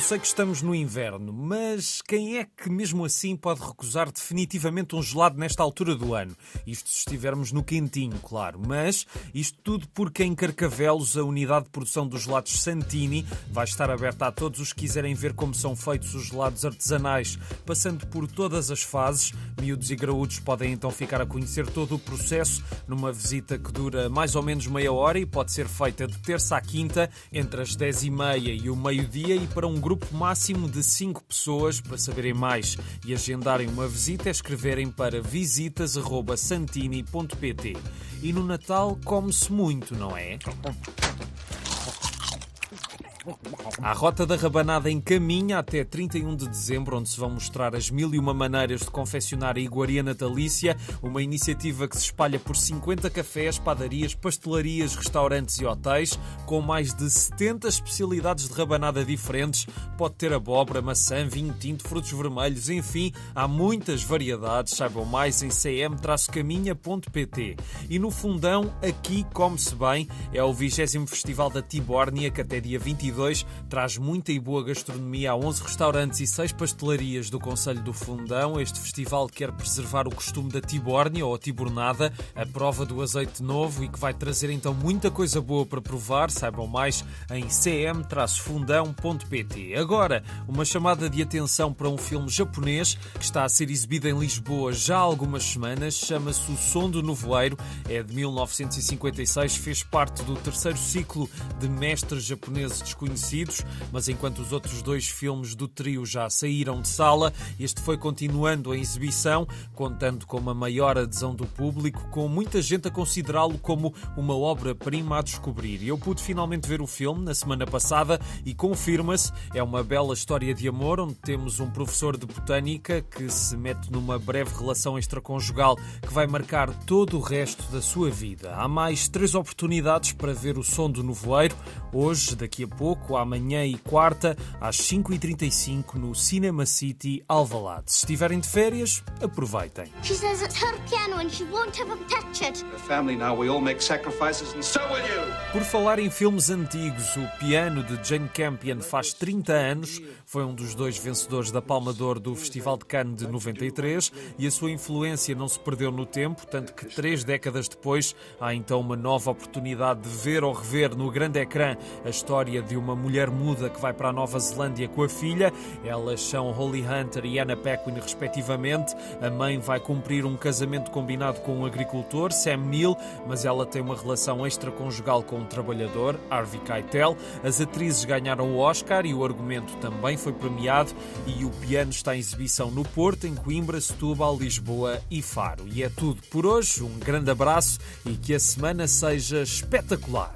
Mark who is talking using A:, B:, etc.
A: Eu sei que estamos no inverno, mas quem é que mesmo assim pode recusar definitivamente um gelado nesta altura do ano? Isto se estivermos no quentinho, claro. Mas isto tudo porque em Carcavelos a unidade de produção dos gelados Santini vai estar aberta a todos os que quiserem ver como são feitos os gelados artesanais, passando por todas as fases. Miúdos e graúdos podem então ficar a conhecer todo o processo numa visita que dura mais ou menos meia hora e pode ser feita de terça à quinta, entre as 10 e meia e o meio-dia e para um grupo máximo de 5 pessoas. Para saberem mais e agendarem uma visita, é escreverem para visitas.santini.pt. E no Natal come-se muito, não é? A Rota da Rabanada encaminha até 31 de dezembro, onde se vão mostrar as mil e uma maneiras de confeccionar a iguaria natalícia, uma iniciativa que se espalha por 50 cafés, padarias, pastelarias, restaurantes e hotéis, com mais de 70 especialidades de rabanada diferentes. Pode ter abóbora, maçã, vinho tinto, frutos vermelhos, enfim, há muitas variedades. Saibam mais em cm-caminha.pt. E no fundão, aqui come-se bem, é o 20 Festival da Tibórnia, que até dia 22 2022 traz muita e boa gastronomia a 11 restaurantes e 6 pastelarias do Conselho do Fundão. Este festival quer preservar o costume da tibórnia ou tibornada, a prova do azeite novo e que vai trazer então muita coisa boa para provar. Saibam mais em cm-fundão.pt. Agora, uma chamada de atenção para um filme japonês que está a ser exibido em Lisboa já há algumas semanas. Chama-se O Som do Novoeiro. É de 1956, fez parte do terceiro ciclo de mestres japoneses desconhecidos, mas enquanto os outros dois filmes do trio já saíram de sala, este foi continuando a exibição, contando com uma maior adesão do público, com muita gente a considerá-lo como uma obra-prima a descobrir. Eu pude finalmente ver o filme na semana passada e confirma-se, é uma bela história de amor onde temos um professor de botânica que se mete numa breve relação extraconjugal que vai marcar todo o resto da sua vida. Há mais três oportunidades para ver o som do nevoeiro, hoje, daqui a pouco pouco, amanhã e quarta, às 5h35 no Cinema City Alvalade. Se estiverem de férias, aproveitem. She says it's her piano and she won't have him touch it. A family now, we all make sacrifices and so will you. Por falar em filmes antigos, o piano de Jane Campion faz 30 anos, foi um dos dois vencedores da Palma d'Or do Festival de Cannes de 93 e a sua influência não se perdeu no tempo, tanto que três décadas depois há então uma nova oportunidade de ver ou rever no grande ecrã a história de uma mulher muda que vai para a Nova Zelândia com a filha. Elas são Holly Hunter e Anna Paquin, respectivamente. A mãe vai cumprir um casamento combinado com um agricultor, Sam Neill, mas ela tem uma relação extraconjugal com um trabalhador, Harvey Keitel. As atrizes ganharam o Oscar e o argumento também foi premiado. E o piano está em exibição no Porto, em Coimbra, Setúbal, Lisboa e Faro. E é tudo por hoje. Um grande abraço e que a semana seja espetacular.